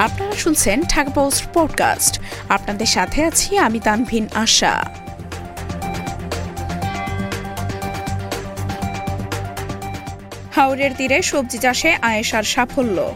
আপনারা শুনছেন Dhaka post podcast. আপনাদের সাথে আছি আমি তানভিন আশা। হাওড়ের তীরে সবজি চাষে আয়েশার সাফল্য।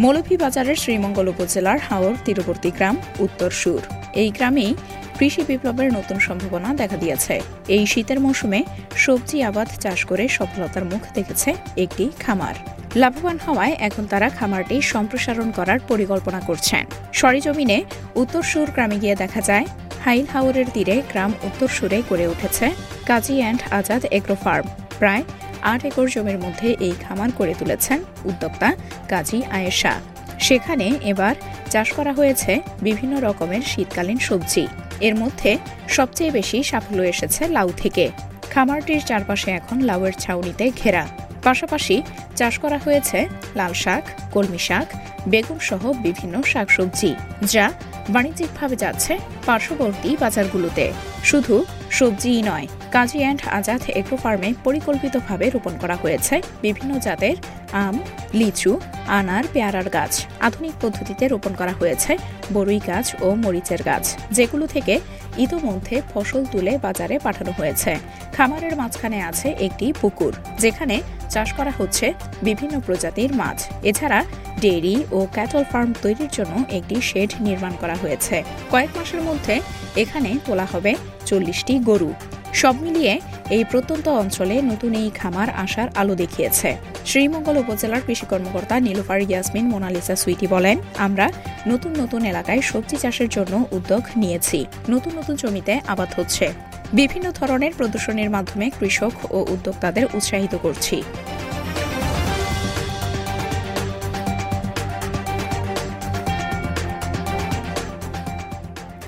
মৌলভীবাজারের শ্রীমঙ্গল উপজেলার হাওর তীরবর্তী গ্রাম উত্তর সুর। এই গ্রামেই কৃষি বিপ্লবের নতুন সম্ভাবনা দেখা দিয়েছে। এই শীতের মৌসুমে সবজি, আবাদ চাষ করে সফলতার মুখ দেখেছে একটি খামার। লাভবান হওয়ায় এখন তারা খামারটি সম্প্রসারণ করার পরিকল্পনা করছেন। সরিজমিনে উত্তর সুর গ্রামে গিয়ে দেখা যায়, হাইল হাওরের তীরে গ্রাম উত্তর সুরে গড়ে উঠেছে Kazi and Azad agro farm. প্রায় আট একর জমির মধ্যে এই খামার করে তুলেছেন উদ্যোক্তা কাজী আয়েশা সেখানে এবার চাষ করা হয়েছে বিভিন্ন রকমের শীতকালীন সবজি। এর মধ্যে সবচেয়ে বেশি সাফল্য এসেছে লাউ থেকে। খামারটির চারপাশে এখন লাউয়ের ছাউনিতে ঘেরা। পাশাপাশি চাষ করা হয়েছে লাল শাক, কলমি শাক বেগুন সহ বিভিন্ন শাকসবজি, যা বাণিজ্যিকভাবে যাচ্ছে পার্শ্ববর্তী বাজারগুলোতে। শুধু সবজিই নয়, কাজী অ্যান্ড আজাদ এগ্রো ফার্মে পরিকল্পিতভাবে রোপণ করা হয়েছে বিভিন্ন জাতের আম, লিচু, আনার, পেয়ারার গাছ। আধুনিক পদ্ধতিতে রোপণ করা হয়েছে বরুই গাছ ও মরিচের গাছ, যেগুলো থেকে ইতোমধ্যে ফসল তুলে বাজারে পাঠানো হয়েছে। খামারের মাঝখানে আছে একটি পুকুর, যেখানে চাষ করা হচ্ছে বিভিন্ন প্রজাতির মাছ। এছাড়া ডেইরি ও ক্যাটল ফার্ম তৈরির জন্য একটি শেড নির্মাণ করা হয়েছে। কয়েক মাসের মধ্যে এখানে তোলা হবে চল্লিশটি গরু। সব মিলিয়ে এই প্রত্যন্ত অঞ্চলে নতুন এই খামার আসার আলো দেখিয়েছে। শ্রীমঙ্গল উপজেলার কৃষি কর্মকর্তা নীলুফার ইয়াসমিন মোনালিসা সুইটি বলেন, আমরা নতুন নতুন এলাকায় সবজি চাষের জন্য উদ্যোগ নিয়েছি। নতুন নতুন জমিতে আবাদ হচ্ছে। বিভিন্ন ধরনের প্রদর্শনীর মাধ্যমে কৃষক ও উদ্যোক্তাদের উৎসাহিত করছি।